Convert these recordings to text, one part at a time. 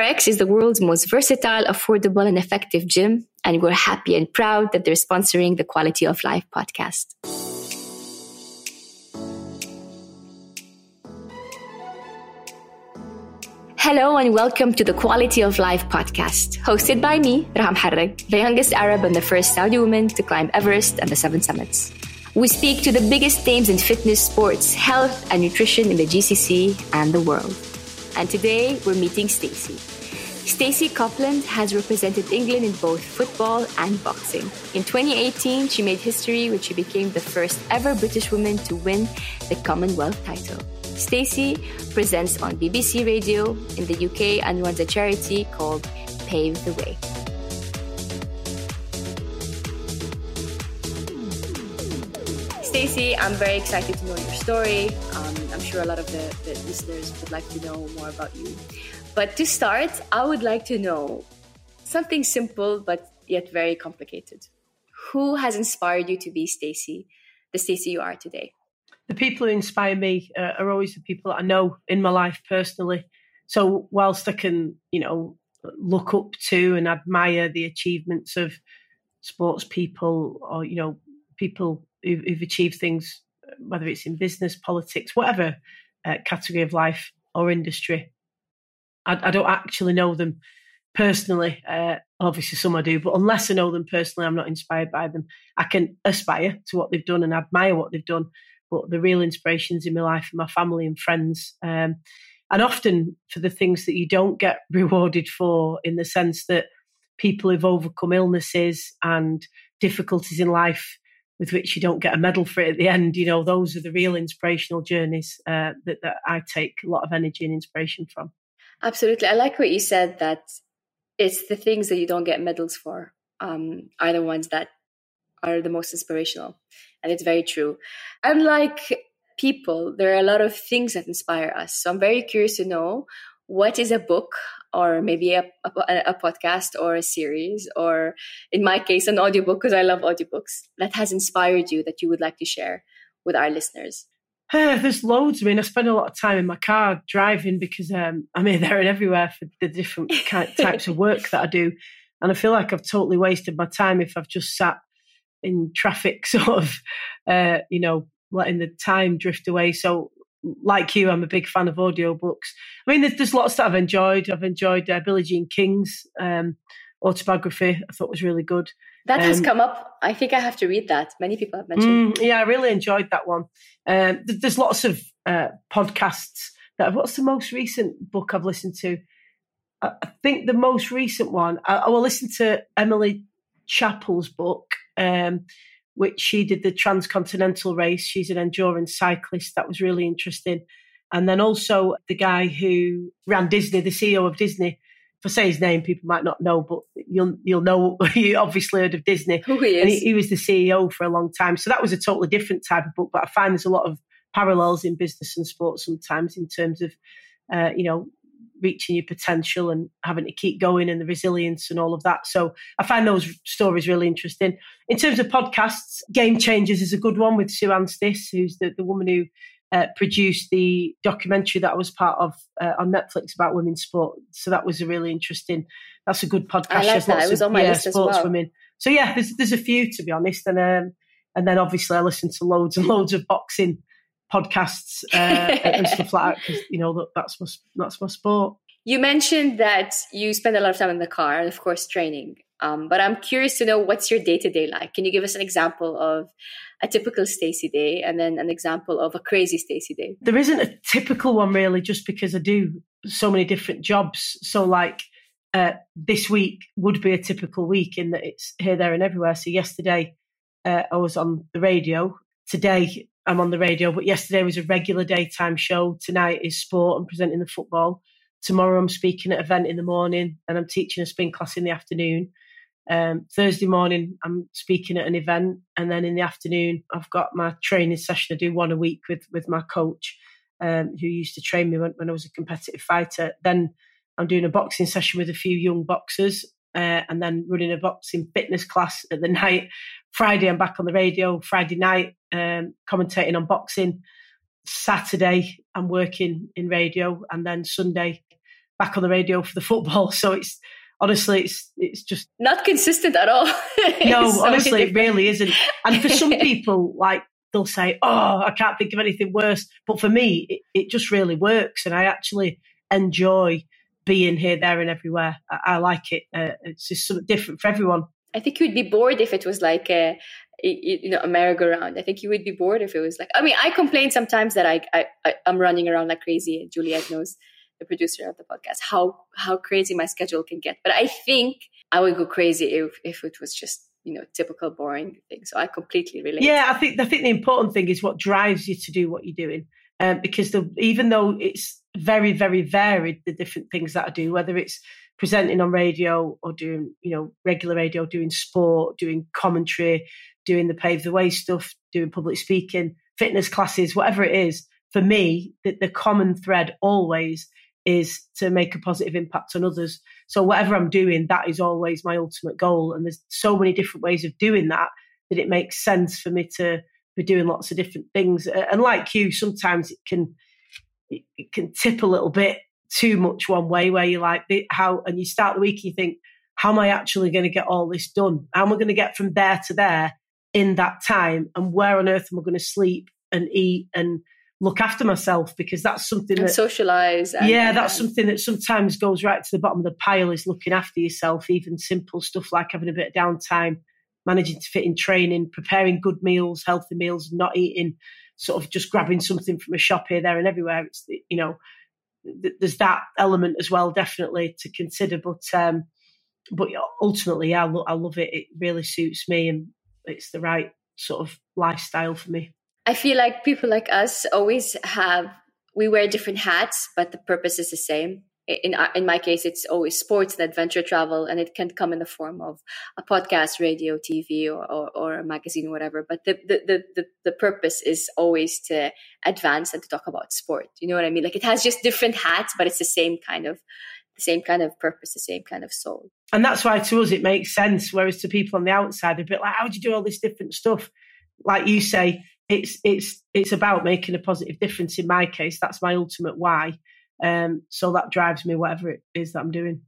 RX is the world's most versatile, affordable, and effective gym, and we're happy and proud that they're sponsoring the Quality of Life podcast. Hello and welcome to the Quality of Life podcast, hosted by me, Raha Moharrak, the youngest Arab and the first Saudi woman to climb Everest and the Seven Summits. We speak to the biggest names in fitness, sports, health, and nutrition in the GCC and the world. And today we're meeting Stacey. Stacey Copeland has represented England in both football and boxing. In 2018, she made history when she became the first ever British woman to win the Commonwealth title. Stacey presents on BBC Radio in the UK and runs a charity called Pave the Way. Stacey, I'm very excited to know your story. Um, I'm sure a lot of the, the listeners would like to know more about you. But to start, I would like to know something simple but yet very complicated. Who has inspired you to be Stacey, the Stacey you are today? the people who inspire me uh, are always the people I know in my life personally. So whilst I can, you know, look up to and admire the achievements of sports people or you know people who've, who've achieved things, whether it's in business, politics, whatever uh, category of life or industry, I, I don't actually know them personally. Uh, obviously, some I do, but unless I know them personally, I'm not inspired by them. I can aspire to what they've done and admire what they've done, but the real inspirations in my life are my family and friends. Um, and often for the things that you don't get rewarded for, in the sense that people who've overcome illnesses and difficulties in life with which you don't get a medal for it at the end, you know, those are the real inspirational journeys uh, that, that I take a lot of energy and inspiration from. Absolutely. I like what you said that it's the things that you don't get medals for um, are the ones that are the most inspirational and it's very true. Unlike people, there are a lot of things that inspire us. So I'm very curious to know what is a book or maybe a, a, a podcast or a series or in my case an audiobook because I love audiobooks that has inspired you that you would like to share with our listeners. Uh, there's loads. I mean, I spend a lot of time in my car driving because um, I'm here, there, and everywhere for the different types of work that I do. And I feel like I've totally wasted my time if I've just sat in traffic, sort of, uh, you know, letting the time drift away. So, like you, I'm a big fan of audiobooks. I mean, there's, there's lots that I've enjoyed. I've enjoyed uh, Billie Jean King's um, autobiography. I thought was really good. That has um, come up. I think I have to read that. Many people have mentioned. Mm, yeah, I really enjoyed that one. Um, there's lots of uh, podcasts. That what's the most recent book I've listened to? I, I think the most recent one. I, I will listen to Emily Chappell's book um, which she did the transcontinental race. She's an endurance cyclist. That was really interesting. And then also the guy who ran Disney, the CEO of Disney. If I say his name, people might not know, but you'll you'll know. You obviously heard of Disney. Who he is? And he, he was the CEO for a long time. So that was a totally different type of book. But I find there's a lot of parallels in business and sports sometimes in terms of, uh, you know, reaching your potential and having to keep going and the resilience and all of that. So I find those stories really interesting. In terms of podcasts, Game Changers is a good one with Sue Anstiss, who's the, the woman who uh, produced the documentary that I was part of uh, on Netflix about women's sport. So that was a really interesting. That's a good podcast. I like that. It was on my yeah, list as well. Women. So yeah, there's there's a few to be honest, and um, and then obviously I listen to loads and loads of boxing podcasts uh, and stuff like that because you know that, that's my that's my sport. You mentioned that you spend a lot of time in the car and of course training. Um, but I'm curious to know what's your day to day like. Can you give us an example of a typical Stacey day and then an example of a crazy Stacey day? There isn't a typical one really, just because I do so many different jobs. So like uh, this week would be a typical week in that it's here, there, and everywhere. So yesterday uh, I was on the radio. Today I'm on the radio. But yesterday was a regular daytime show. Tonight is sport. I'm presenting the football. Tomorrow I'm speaking at an event in the morning, and I'm teaching a spin class in the afternoon. Um, Thursday morning, I'm speaking at an event, and then in the afternoon, I've got my training session. I do one a week with with my coach, um, who used to train me when, when I was a competitive fighter. Then I'm doing a boxing session with a few young boxers, uh, and then running a boxing fitness class at the night. Friday, I'm back on the radio. Friday night, um, commentating on boxing. Saturday, I'm working in radio, and then Sunday, back on the radio for the football. So it's honestly, it's it's just not consistent at all. no, so honestly, it really isn't. And for some people, like they'll say, "Oh, I can't think of anything worse," but for me, it, it just really works, and I actually enjoy being here, there, and everywhere. I, I like it. Uh, it's just something different for everyone. I think you'd be bored if it was like a, you know, a merry-go-round. I think you would be bored if it was like. I mean, I complain sometimes that I, I, I am running around like crazy. Juliet knows the producer of the podcast, how how crazy my schedule can get. But I think I would go crazy if if it was just you know typical boring thing. So I completely relate. Yeah, I think I think the important thing is what drives you to do what you're doing, um, because the, even though it's very very varied, the different things that I do, whether it's presenting on radio or doing you know regular radio, doing sport, doing commentary, doing the pave the way stuff, doing public speaking, fitness classes, whatever it is. For me, the, the common thread always is to make a positive impact on others. So whatever I'm doing, that is always my ultimate goal. And there's so many different ways of doing that that it makes sense for me to be doing lots of different things. And like you, sometimes it can it can tip a little bit too much one way where you're like how and you start the week and you think how am i actually going to get all this done how am i going to get from there to there in that time and where on earth am i going to sleep and eat and look after myself because that's something and that socialize. And, yeah, that's something that sometimes goes right to the bottom of the pile is looking after yourself. Even simple stuff like having a bit of downtime, managing to fit in training, preparing good meals, healthy meals, not eating sort of just grabbing something from a shop here, there, and everywhere. It's you know, there's that element as well, definitely to consider. But um, but ultimately, yeah, I, lo- I love it. It really suits me, and it's the right sort of lifestyle for me. I feel like people like us always have we wear different hats, but the purpose is the same. In uh, in my case, it's always sports and adventure travel, and it can come in the form of a podcast, radio, TV, or or, or a magazine, or whatever. But the, the the the purpose is always to advance and to talk about sport. You know what I mean? Like it has just different hats, but it's the same kind of the same kind of purpose, the same kind of soul. And that's why to us it makes sense. Whereas to people on the outside, they're a bit like, "How do you do all this different stuff?" Like you say, it's it's it's about making a positive difference. In my case, that's my ultimate why. Um, so that drives me, whatever it is that I'm doing.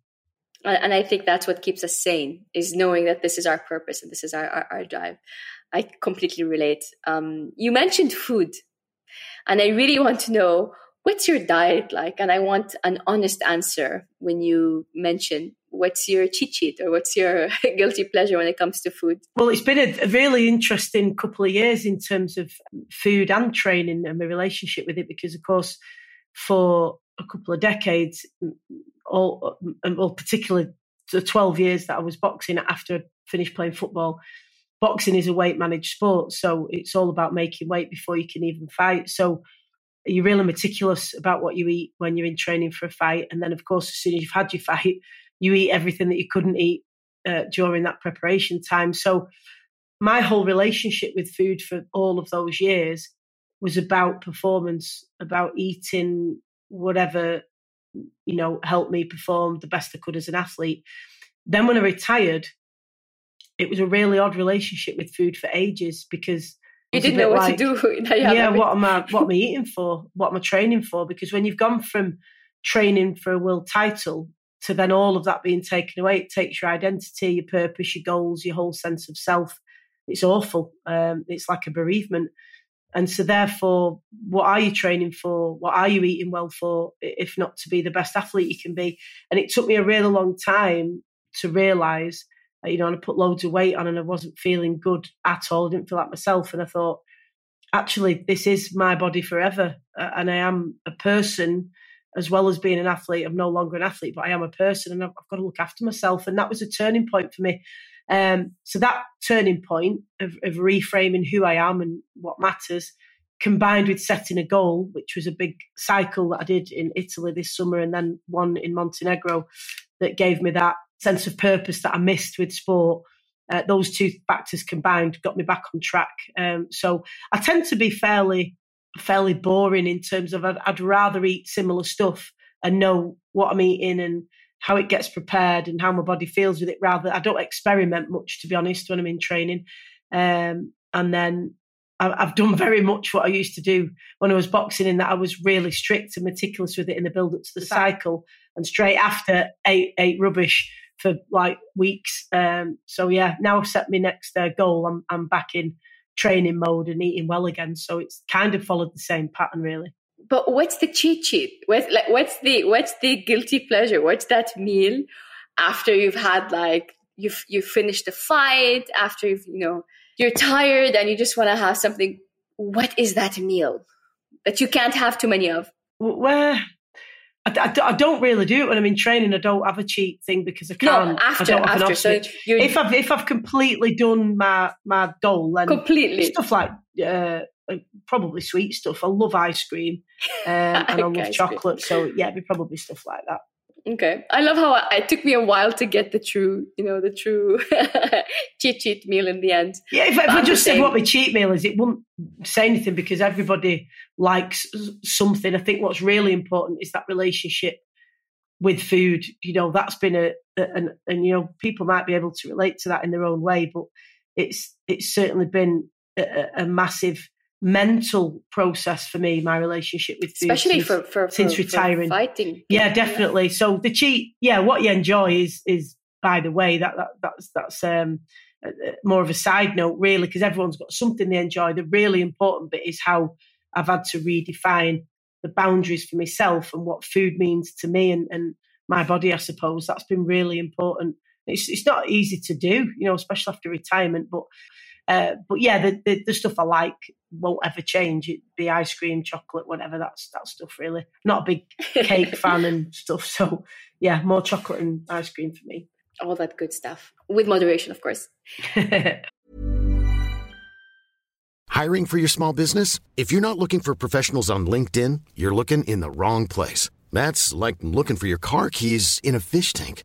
And I think that's what keeps us sane is knowing that this is our purpose and this is our, our, our drive. I completely relate. Um, you mentioned food, and I really want to know what's your diet like? And I want an honest answer when you mention what's your cheat sheet or what's your guilty pleasure when it comes to food? Well, it's been a, a, really interesting couple of years in terms of food and training and my relationship with it because, of course, for a couple of decades, all, well, particularly the 12 years that I was boxing after I finished playing football, boxing is a weight managed sport. So it's all about making weight before you can even fight. So you're really meticulous about what you eat when you're in training for a fight. And then, of course, as soon as you've had your fight, you eat everything that you couldn't eat uh, during that preparation time. So, my whole relationship with food for all of those years was about performance, about eating whatever you know helped me perform the best I could as an athlete. Then, when I retired, it was a really odd relationship with food for ages because you didn't know what like, to do. yeah, yeah what am I? What am I eating for? What am I training for? Because when you've gone from training for a world title to then all of that being taken away, it takes your identity, your purpose, your goals, your whole sense of self. It's awful. Um, it's like a bereavement. And so, therefore, what are you training for? What are you eating well for, if not to be the best athlete you can be? And it took me a really long time to realize you know, and I put loads of weight on and I wasn't feeling good at all. I didn't feel like myself. And I thought, actually, this is my body forever. And I am a person as well as being an athlete. I'm no longer an athlete, but I am a person and I've got to look after myself. And that was a turning point for me. Um, so that turning point of, of reframing who I am and what matters combined with setting a goal, which was a big cycle that I did in Italy this summer and then one in Montenegro that gave me that sense of purpose that I missed with sport. Uh, those two factors combined got me back on track. Um, so I tend to be fairly, fairly boring in terms of I'd, I'd rather eat similar stuff and know what I'm eating and how it gets prepared and how my body feels with it. Rather, I don't experiment much to be honest when I'm in training. Um, and then I've done very much what I used to do when I was boxing, in that I was really strict and meticulous with it in the build up to the cycle, and straight after ate ate rubbish for like weeks. Um, so yeah, now I've set my next uh, goal. I'm I'm back in training mode and eating well again. So it's kind of followed the same pattern, really. But what's the cheat sheet? What's like what's the what's the guilty pleasure? What's that meal after you've had like you've you finished the fight after you've you know you're tired and you just want to have something. What is that meal that you can't have too many of? Where I, I, I, don't really do it when I'm in training. I don't have a cheat thing because I can't. No, after, after. So if I've if I've completely done my my goal, then completely stuff like uh probably sweet stuff. I love ice cream um, and I love chocolate. So yeah, it'd be probably stuff like that. Okay, I love how I, it took me a while to get the true, you know, the true cheat cheat meal in the end. Yeah, if, if I just said what my cheat meal is, it wouldn't say anything because everybody likes something. I think what's really important is that relationship with food. You know, that's been a, a and and you know people might be able to relate to that in their own way, but it's it's certainly been a, a massive mental process for me my relationship with food especially since, for, for, since for, retiring. for fighting. Yeah definitely. So the cheat yeah what you enjoy is is by the way that, that that's that's um more of a side note really because everyone's got something they enjoy. The really important bit is how i've had to redefine the boundaries for myself and what food means to me and, and my body i suppose. That's been really important. It's, it's not easy to do you know especially after retirement but uh, but yeah, the, the, the stuff I like won't ever change. It be ice cream, chocolate, whatever. That's that stuff really. Not a big cake fan and stuff. So yeah, more chocolate and ice cream for me. All that good stuff with moderation, of course. Hiring for your small business? If you're not looking for professionals on LinkedIn, you're looking in the wrong place. That's like looking for your car keys in a fish tank.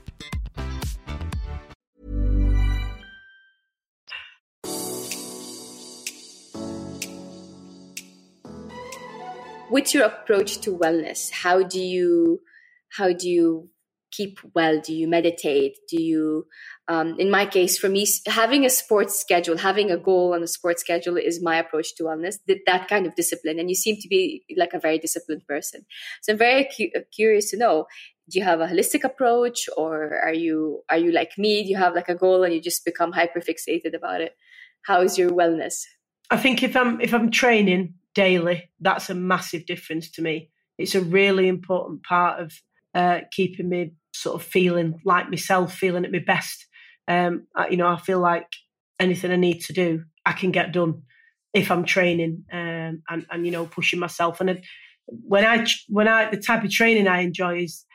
what's your approach to wellness? How do you how do you keep well? Do you meditate? Do you um, in my case, for me, having a sports schedule, having a goal on a sports schedule is my approach to wellness. That kind of discipline, and you seem to be like a very disciplined person. So I'm very cu- curious to know: Do you have a holistic approach, or are you are you like me? Do you have like a goal and you just become hyper fixated about it? How is your wellness? I think if I'm if I'm training, daily, that's a massive difference to me. It's a really important part of uh, keeping me sort of feeling like myself, feeling at my best. Um, you know, I feel like anything I need to do, I can get done if I'm training um, and, and you know pushing myself. And when I when I the type of training I enjoy is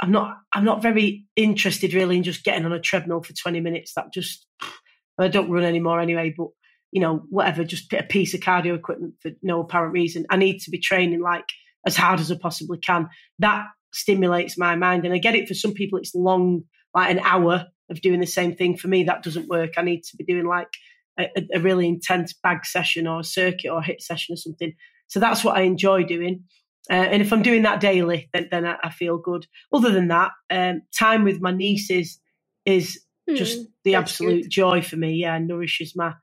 I'm not I'm not very interested really in just getting on a treadmill for 20 minutes. That just I don't run anymore anyway. But you know, whatever, just a piece of cardio equipment for no apparent reason. I need to be training like as hard as I possibly can. That stimulates my mind. And I get it for some people, it's long, like an hour of doing the same thing. For me, that doesn't work. I need to be doing like a, a really intense bag session or a circuit or a HIIT session or something. So that's what I enjoy doing. Uh, and if I'm doing that daily, then, then I, I feel good. Other than that, um, time with my nieces is just mm, the absolute good. joy for me. Yeah, nourishes my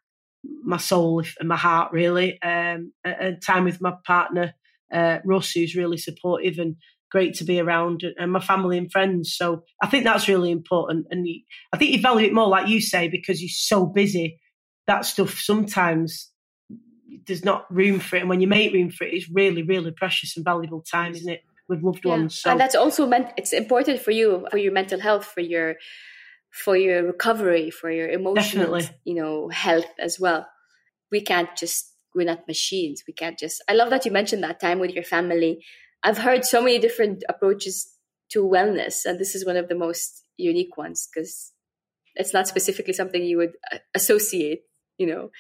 my soul and my heart really. Um, and time with my partner uh, Russ, who's really supportive and great to be around, and my family and friends. So I think that's really important. And I think you value it more, like you say, because you're so busy. That stuff sometimes there's not room for it, and when you make room for it, it's really, really precious and valuable time, isn't it? With loved yeah. ones. So. And that's also meant. It's important for you, for your mental health, for your for your recovery, for your emotional, Definitely. you know, health as well. We can't just we're not machines. We can't just. I love that you mentioned that time with your family. I've heard so many different approaches to wellness, and this is one of the most unique ones because it's not specifically something you would uh, associate. You know,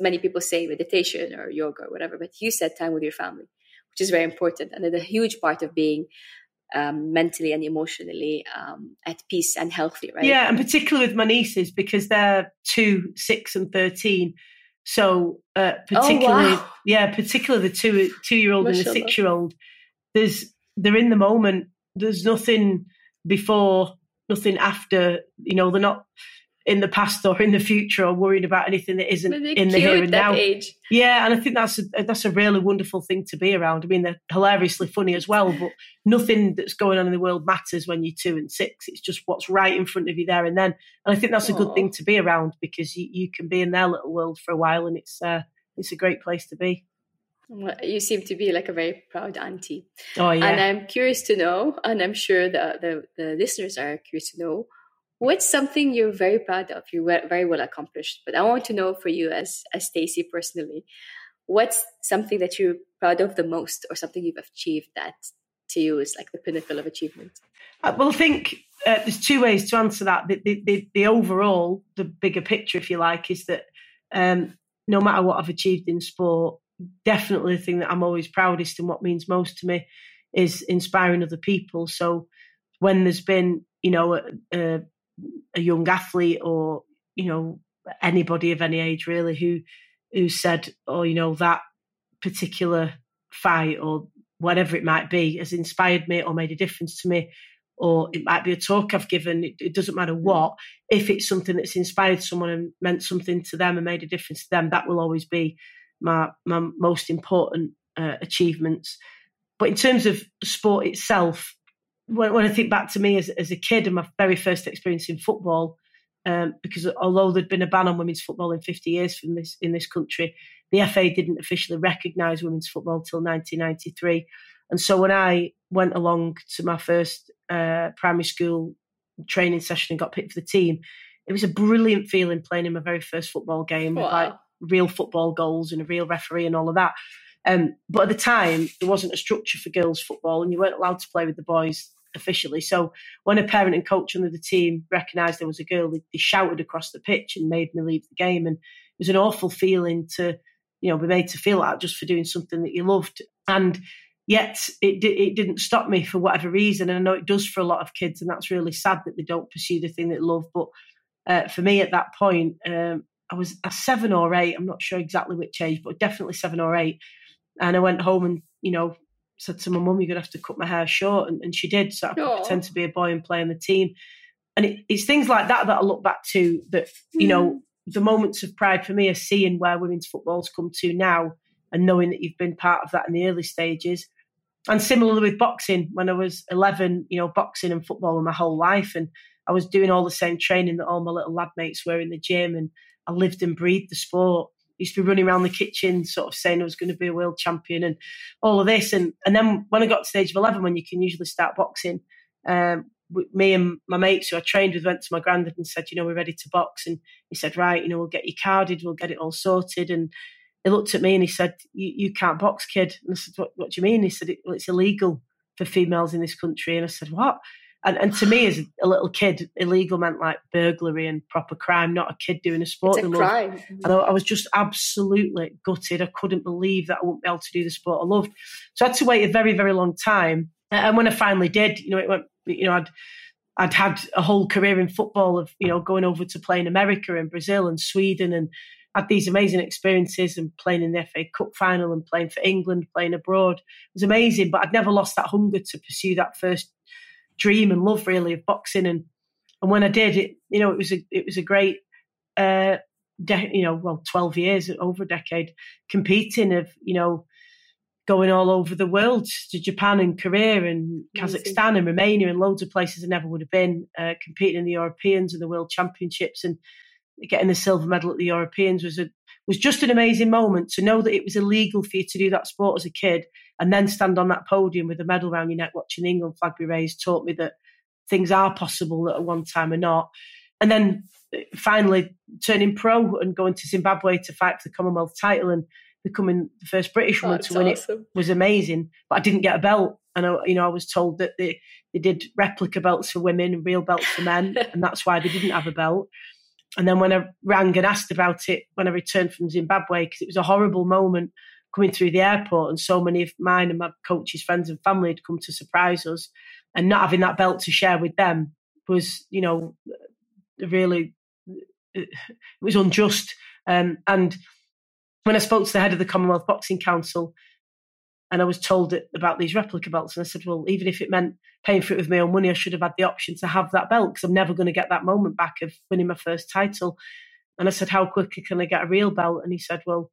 many people say meditation or yoga or whatever, but you said time with your family, which is very important, and it's a huge part of being um, mentally and emotionally um, at peace and healthy, right? Yeah, and particularly with my nieces because they're two, six, and thirteen. So uh, particularly, oh, wow. yeah, particularly the two two year old and the six year old. There's they're in the moment. There's nothing before, nothing after. You know, they're not in the past or in the future or worried about anything that isn't in the here and now. Age. Yeah, and I think that's a, that's a really wonderful thing to be around. I mean, they're hilariously funny as well, but nothing that's going on in the world matters when you're two and six. It's just what's right in front of you there and then. And I think that's a good thing to be around because you, you can be in their little world for a while, and it's uh, it's a great place to be. Well, you seem to be like a very proud auntie. Oh yeah. And I'm curious to know, and I'm sure the, the, the listeners are curious to know, what's something you're very proud of you're very well accomplished but i want to know for you as as Stacey personally what's something that you're proud of the most or something you've achieved that to you is like the pinnacle of achievement? Uh, well i think uh, there's two ways to answer that. The, the, the, the, overall the bigger picture if you like is that um, no matter what i've achieved in sport definitely the thing that i'm always proudest and what means most to me is inspiring other people. So when there's been you know a, a a young athlete or you know anybody of any age really who who said oh you know that particular fight or whatever it might be has inspired me or made a difference to me or it might be a talk I've given it, it doesn't matter what. If it's something that's inspired someone and meant something to them and made a difference to them that will always be my my most important uh, achievements. But in terms of sport itself when, when I think back to me as, as a kid and my very first experience in football, um, because although there'd been a ban on women's football in 50 years from this in this country, the FA didn't officially recognise women's football till 1993. And so when I went along to my first uh, primary school training session and got picked for the team, it was a brilliant feeling playing in my very first football game wow. with like real football goals and a real referee and all of that. Um, but at the time, there wasn't a structure for girls' football, and you weren't allowed to play with the boys officially. So when a parent and coach under the team recognised there was a girl, they, they, shouted across the pitch and made me leave the game. And it was an awful feeling to, you know, be made to feel like just for doing something that you loved. And yet it it didn't stop me for whatever reason. And I know it does for a lot of kids, and that's really sad that they don't pursue the thing they love. But uh, for me at that point, um, I was a seven or eight. I'm not sure exactly which age, but definitely seven or eight. And I went home and you know said to my mum, "You're gonna have to cut my hair short," and, and she did. So I could Aww. pretend to be a boy and play on the team. And it, it's things like that that I look back to. That you mm. know, the moments of pride for me are seeing where women's football's come to now, and knowing that you've been part of that in the early stages. And similarly with boxing, when I was 11, you know, boxing and football were my whole life, and I was doing all the same training that all my little lad mates were in the gym, and I lived and breathed the sport used to be running around the kitchen, sort of saying I was going to be a world champion and all of this. And and then when I got to the age of eleven, when you can usually start boxing, um, me and my mates who I trained with went to my granddad and said, you know, we're ready to box. And he said, right, you know, we'll get you carded, we'll get it all sorted. And he looked at me and he said, you, you can't box, kid. And I said, what, what do you mean? He said, well, it's illegal for females in this country. And I said, what? And, and to me, as a little kid, illegal meant like burglary and proper crime, not a kid doing a sport. It's a crime. And I, I, was just absolutely gutted. I couldn't believe that I wouldn't be able to do the sport I loved. So I had to wait a very, very long time. And when I finally did, you know, it went, you know, I'd, I'd had a whole career in football of, you know, going over to play in America and Brazil and Sweden and had these amazing experiences and playing in the FA Cup final and playing for England, playing abroad. It was amazing, but I'd never lost that hunger to pursue that first dream and love really of boxing. And And when I did, it you know it was a it was a great. Uh, de- you know, well, 12 years, over a decade, competing of, you know, going all over the world to Japan and Korea and Kazakhstan and Romania and loads of places I never would have been, uh, competing in the Europeans and the World Championships and getting the silver medal at the Europeans was a was just an amazing moment to know that it was illegal for you to do that sport as a kid and then stand on that podium with a medal around your neck watching the England flag be raised taught me that things are possible at one time or not. And then uh, finally turning pro and going to Zimbabwe to fight for the Commonwealth title and becoming the first British woman to win awesome. it was amazing. But I didn't get a belt. And I, you know, I was told that they, they did replica belts for women and real belts for men, and that's why they didn't have a belt. And then when I rang and asked about it when I returned from Zimbabwe, because it was a horrible moment coming through the airport, and so many of mine and my coaches' friends and family had come to surprise us, and not having that belt to share with them was, you know, really it was unjust. Um, and when I spoke to the head of the Commonwealth Boxing Council, and I was told about these replica belts, and I said, well, even if it meant paying for it with my own money, I should have had the option to have that belt because I'm never going to get that moment back of winning my first title. And I said, how quickly can I get a real belt? And he said, well,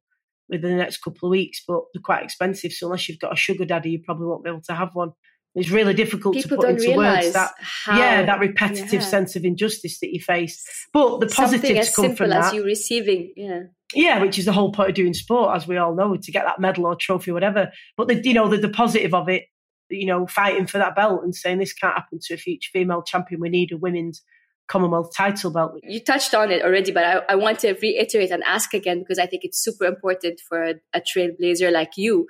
within the next couple of weeks, but they're quite expensive. So unless you've got a sugar daddy, you probably won't be able to have one. It's really difficult People to put into words that how, yeah that repetitive yeah. sense of injustice that you face. But the positives come from that. as you receiving, yeah. Yeah, which is the whole point of doing sport, as we all know, to get that medal or trophy, or whatever. But the you know the, the positive of it, you know, fighting for that belt and saying this can't happen to a future female champion. We need a women's Commonwealth title belt. You touched on it already, but I, I, want to reiterate and ask again because I think it's super important for a, a trailblazer like you.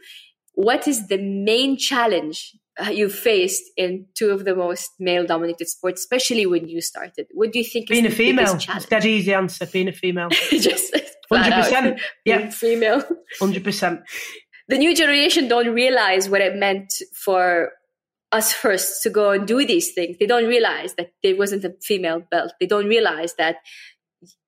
What is the main challenge uh, you faced in two of the most male dominated sports, especially when you started? What do you think being a female? It's that easy answer. Being a female, just Uh, hundred percent. Yeah, female, hundred percent. The new generation don't realize what it meant for us first to go and do these things. They don't realize that there wasn't a female belt. They don't realize that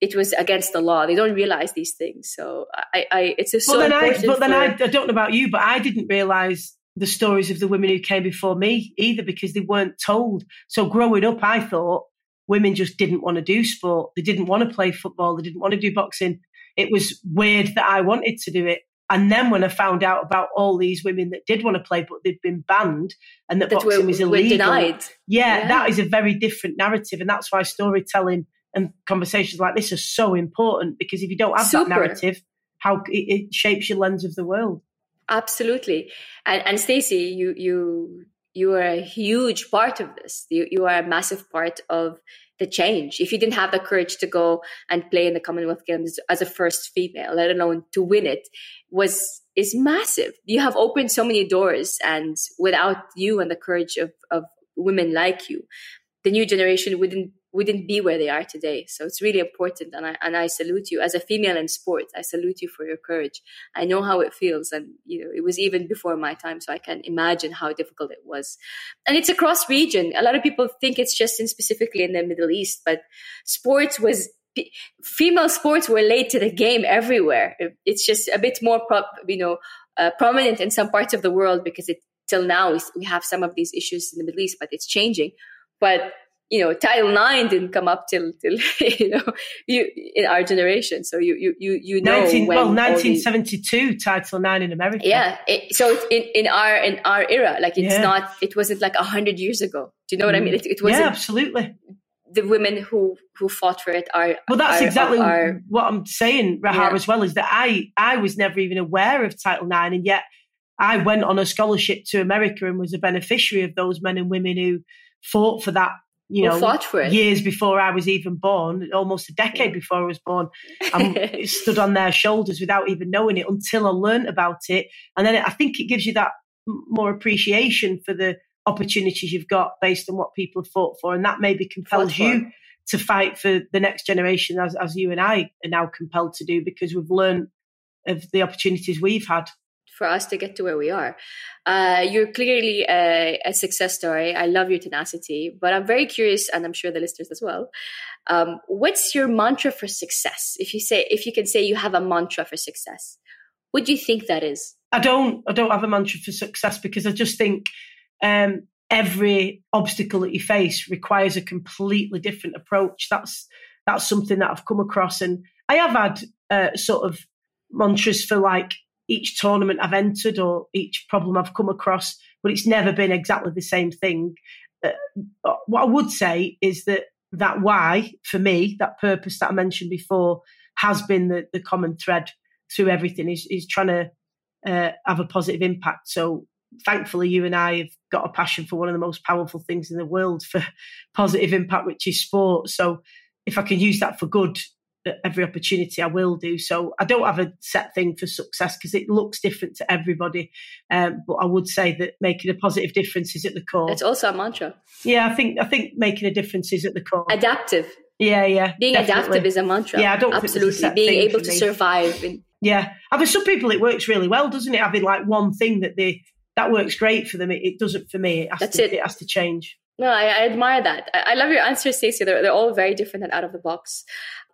it was against the law. They don't realize these things. So I, I it's a so but then. I, but then I, I don't know about you, but I didn't realize the stories of the women who came before me either because they weren't told. So growing up, I thought women just didn't want to do sport. They didn't want to play football. They didn't want to do boxing. It was weird that I wanted to do it. And then when I found out about all these women that did want to play, but they'd been banned and that, that boxing was illegal, denied. Yeah, yeah, that is a very different narrative. And that's why storytelling and conversations like this are so important because if you don't have Super. that narrative, how it, it shapes your lens of the world. Absolutely. And, and Stacey, you, you, you are a huge part of this. You, you are a massive part of the change. If you didn't have the courage to go and play in the Commonwealth Games as a first female, let alone to win it, was is massive. You have opened so many doors, and without you and the courage of, of women like you, the new generation wouldn't wouldn't be where they are today. So it's really important. And I, and I salute you as a female in sports. I salute you for your courage. I know how it feels. And, you know, it was even before my time. So I can imagine how difficult it was. And it's across region. A lot of people think it's just in specifically in the Middle East, but sports was female sports were late to the game everywhere. It's just a bit more, you know, uh, prominent in some parts of the world because it till now we have some of these issues in the Middle East, but it's changing. But you know title nine didn't come up till till you know you in our generation so you you you, you know 19, well 1972 title nine in america yeah it, so it's in in our in our era like it's yeah. not it wasn't like a hundred years ago do you know what mm. i mean it, it wasn't yeah absolutely the women who who fought for it are well that's are, exactly are, what i'm saying Raha yeah. as well is that i i was never even aware of title nine and yet i went on a scholarship to america and was a beneficiary of those men and women who fought for that you know, fought for it. years before I was even born, almost a decade before I was born. I stood on their shoulders without even knowing it until I learned about it. And then I think it gives you that more appreciation for the opportunities you've got based on what people have fought for. And that maybe compels you to fight for the next generation as, as you and I are now compelled to do because we've learned of the opportunities we've had for us to get to where we are. Uh, you're clearly a, a, success story. I love your tenacity, but I'm very curious, and I'm sure the listeners as well. Um, what's your mantra for success? If you say, if you can say you have a mantra for success, what do you think that is? I don't. I don't have a mantra for success because I just think um, every obstacle that you face requires a completely different approach. That's that's something that I've come across, and I have had uh, sort of mantras for like each tournament I've entered or each problem I've come across, but it's never been exactly the same thing. Uh, what I would say is that that why for me, that purpose that I mentioned before, has been the, the common thread through everything. Is is trying to uh, have a positive impact. So thankfully, you and I have got a passion for one of the most powerful things in the world for positive impact, which is sport. So if I can use that for good, every opportunity I will do. So I don't have a set thing for success because it looks different to everybody. Um, but I would say that making a positive difference is at the core. It's also a mantra. Yeah, I think I think making a difference is at the core. Adaptive. Yeah, yeah. Being definitely. adaptive is a mantra. Yeah, I don't absolutely being able to survive. In- yeah, I mean, some people it works really well, doesn't it? Having like one thing that they that works great for them. It, it doesn't for me. It has That's to, it. it has to change. No, I, I admire that. I, I, love your answers, Stacey. They're, they're all very different and out of the box.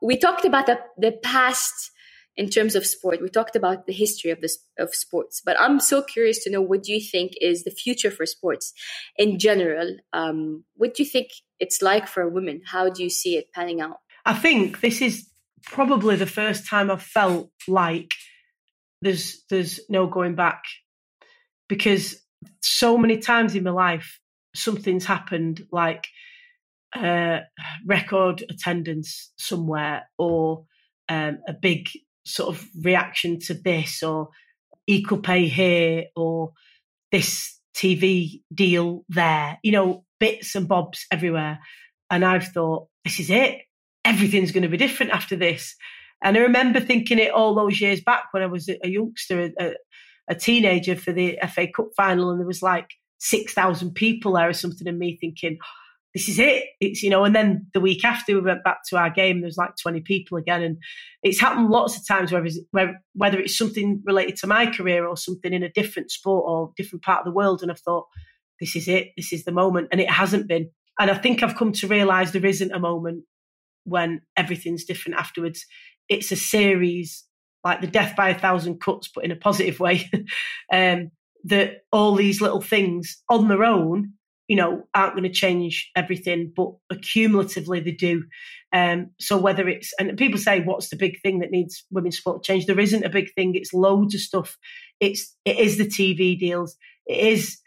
We talked about the, the past in terms of sport. We talked about the history of this of sports, but I'm so curious to know what do you think is the future for sports in general? Um, what do you think it's like for women? How do you see it panning out? I think this is probably the first time I've felt like there's there's no going back because so many times in my life something's happened like uh, record attendance somewhere or um, a big sort of reaction to this or equal pay here or this TV deal there, you know, bits and bobs everywhere. And I've thought, this is it. Everything's going to be different after this. And I remember thinking it all those years back when I was a youngster, a, a teenager for the FA Cup final, and there was like 6,000 people there or something, and me thinking, this is it. It's, you know, and then the week after we went back to our game, there's like 20 people again. And it's happened lots of times where, where, whether it's something related to my career or something in a different sport or different part of the world. And I've thought, this is it. This is the moment. And it hasn't been. And I think I've come to realize there isn't a moment when everything's different afterwards. It's a series like the death by a thousand cuts, but in a positive way. um, that all these little things on their own, you know, aren't going to change everything, but accumulatively they do. Um, so whether it's and people say, what's the big thing that needs women's sport change? There isn't a big thing. It's loads of stuff. It's it is the TV deals. It is.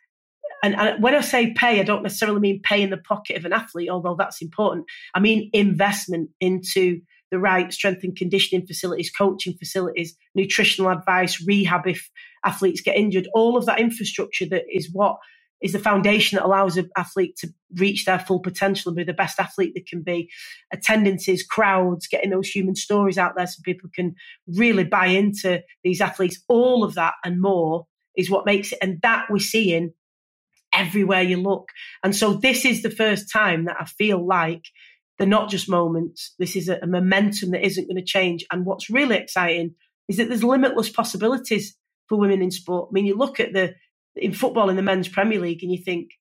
And, and when I say pay, I don't necessarily mean pay in the pocket of an athlete, although that's important. I mean investment into the right strength and conditioning facilities, coaching facilities, nutritional advice, rehab if athletes get injured, all of that infrastructure that is what is the foundation that allows an athlete to reach their full potential and be the best athlete they can be. Attendances, crowds, getting those human stories out there so people can really buy into these athletes. All of that and more is what makes it. And that we're seeing everywhere you look. And so this is the first time that I feel like they're not just moments. This is a, a momentum that isn't going to change. And what's really exciting is that there's limitless possibilities for women in sport. I mean, you look at the in football in the men's Premier League and you think,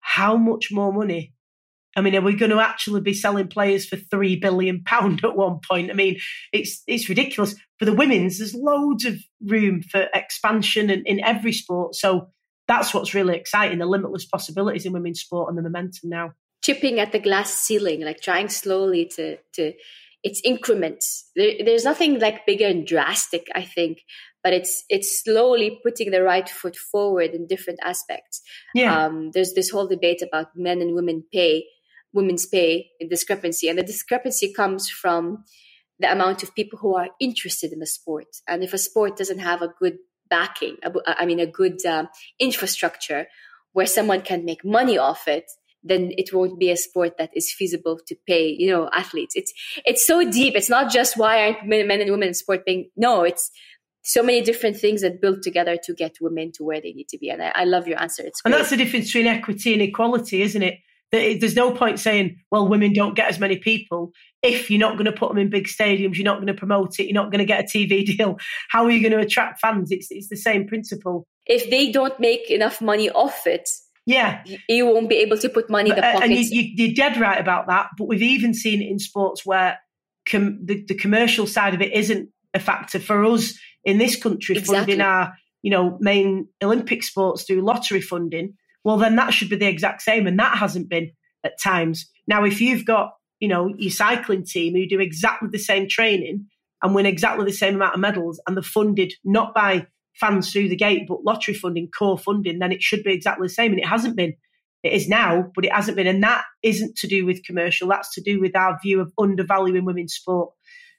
how much more money? I mean, are we going to actually be selling players for three billion pound at one point? I mean, it's it's ridiculous. For the women's, there's loads of room for expansion in, in every sport. So that's what's really exciting: the limitless possibilities in women's sport and the momentum now chipping at the glass ceiling, like trying slowly to to it's increments. There, there's nothing like bigger and drastic, I think, but it's it's slowly putting the right foot forward in different aspects. Yeah. Um, there's this whole debate about men and women pay, women's pay in discrepancy, and the discrepancy comes from the amount of people who are interested in the sport. And if a sport doesn't have a good backing, I mean, a good um, infrastructure where someone can make money off it, then it won't be a sport that is feasible to pay, you know, athletes. It's it's so deep. It's not just why aren't men, men and women in sport paying. No, it's so many different things that build together to get women to where they need to be. And I, I love your answer. It's great. and that's the difference between equity and equality, isn't it? There's no point saying, well, women don't get as many people if you're not going to put them in big stadiums, you're not going to promote it, you're not going to get a TV deal. How are you going to attract fans? It's, it's the same principle. If they don't make enough money off it, yeah. You won't be able to put money in the pockets. Uh, and you, you, are dead right about that. But we've even seen it in sports where com- the, the, commercial side of it isn't a factor for us in this country, exactly. funding our you know main Olympic sports through lottery funding. well, then that should be the exact same. And that hasn't been at times. Now, if you've got, you know, your cycling team who do exactly the same training and win exactly the same amount of medals and they're funded not by fans through the gate, but lottery funding, core funding, then it should be exactly the same. And it hasn't been. It is now, but it hasn't been. And that isn't to do with commercial. That's to do with our view of undervaluing women's sport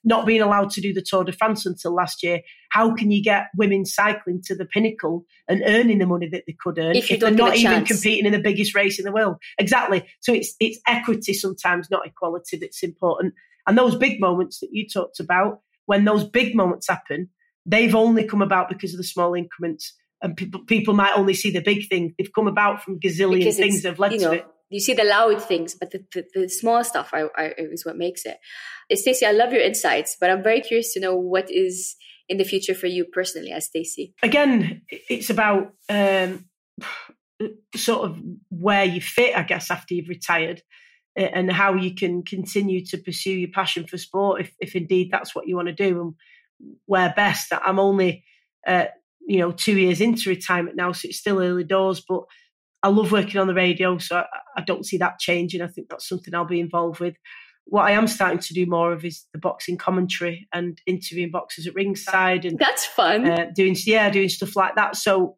not being allowed to do the Tour de France until last year, how can you get women cycling to the pinnacle and earning the money that they could earn if, if they're not even competing in the biggest race in the world? Exactly. So it's it's equity sometimes, not equality, that's important. And those big moments that you talked about, when those big moments happen, they've only come about because of the small increments. And people, people might only see the big thing. They've come about from gazillion because things that have led to it you see the loud things, but the, the, the small stuff are, are, is what makes it. Stacey, I love your insights, but I'm very curious to know what is in the future for you personally as Stacey. Again, it's about um, sort of where you fit, I guess, after you've retired and how you can continue to pursue your passion for sport if, if indeed that's what you want to do and where best. I'm only, uh, you know, two years into retirement now, so it's still early doors, but I love working on the radio, so I, I, don't see that changing. I think that's something I'll be involved with. What I am starting to do more of is the boxing commentary and interviewing boxers at ringside, and that's fun. Uh, doing yeah, doing stuff like that. So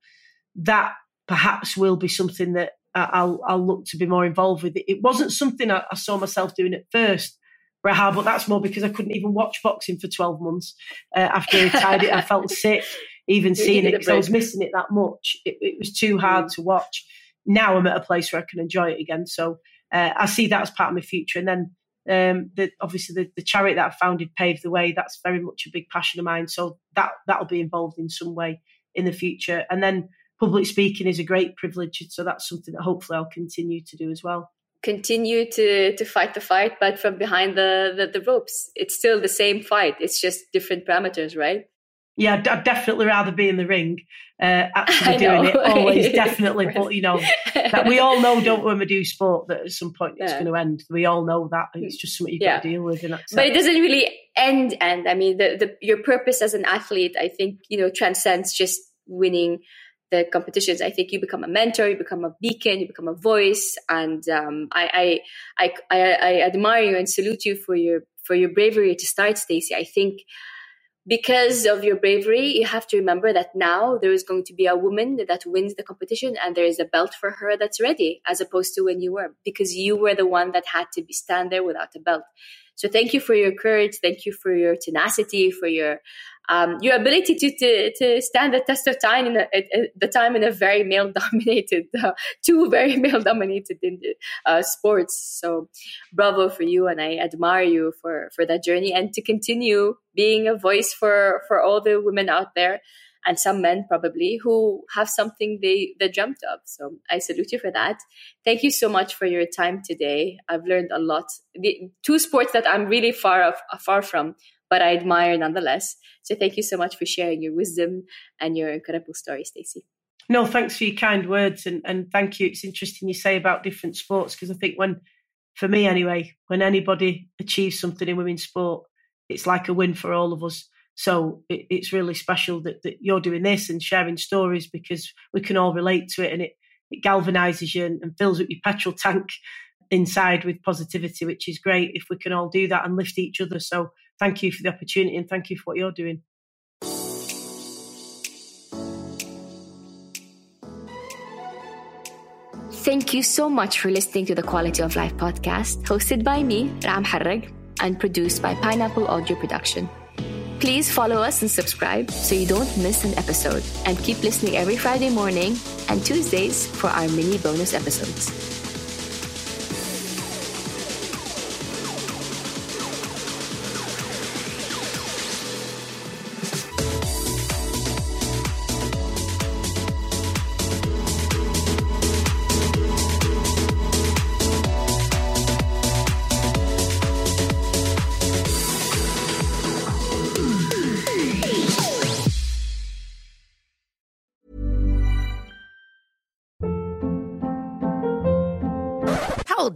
that perhaps will be something that I'll I'll look to be more involved with. It wasn't something I, I saw myself doing at first. Raha, but that's more because I couldn't even watch boxing for 12 months uh, after I retired it. I felt sick even seeing it because I was missing it that much. It, it was too hard mm. to watch now I'm at a place where I can enjoy it again. So uh, I see that as part of my future. And then um, the, obviously the, the, charity that I founded paved the way. That's very much a big passion of mine. So that that'll be involved in some way in the future. And then public speaking is a great privilege. So that's something that hopefully I'll continue to do as well. Continue to to fight the fight, but from behind the, the, the ropes. It's still the same fight. It's just different parameters, right? yeah, I'd, definitely rather be in the ring, uh, actually doing it always, definitely. but you know, that we all know, don't when we do sport, that at some point it's yeah. going to end. We all know that it's just something you've yeah. got to deal with. And but it doesn't really end. End. I mean, the, the your purpose as an athlete, I think, you know, transcends just winning the competitions. I think you become a mentor, you become a beacon, you become a voice, and um, I, I, I, I admire you and salute you for your for your bravery to start, Stacey. I think because of your bravery, you have to remember that now there is going to be a woman that wins the competition and there is a belt for her that's ready, as opposed to when you were, because you were the one that had to be stand there without a belt. So thank you for your courage. Thank you for your tenacity, for your um, your ability to, to, to stand the test of time in a, the time in a very male dominated, uh, two very male dominated uh, sports. So bravo for you. And I admire you for, for that journey and to continue being a voice for, for all the women out there and some men probably who have something they, they dreamt of. So I salute you for that. Thank you so much for your time today. I've learned a lot. The two sports that I'm really far far from but I admire nonetheless. So thank you so much for sharing your wisdom and your incredible story, Stacey. No, thanks for your kind words and, and thank you. It's interesting you say about different sports because I think when, for me anyway, when anybody achieves something in women's sport, it's like a win for all of us. So it, it's really special that, that you're doing this and sharing stories because we can all relate to it and it, it galvanizes you and, and fills up your petrol tank inside with positivity, which is great if we can all do that and lift each other. So thank you for the opportunity and thank you for what you're doing. Thank you so much for listening to the Quality of Life podcast, hosted by me, Raha Moharrak, and produced by Pineapple Audio Production. Please follow us and subscribe so you don't miss an episode. And keep listening every Friday morning and Tuesdays for our mini bonus episodes.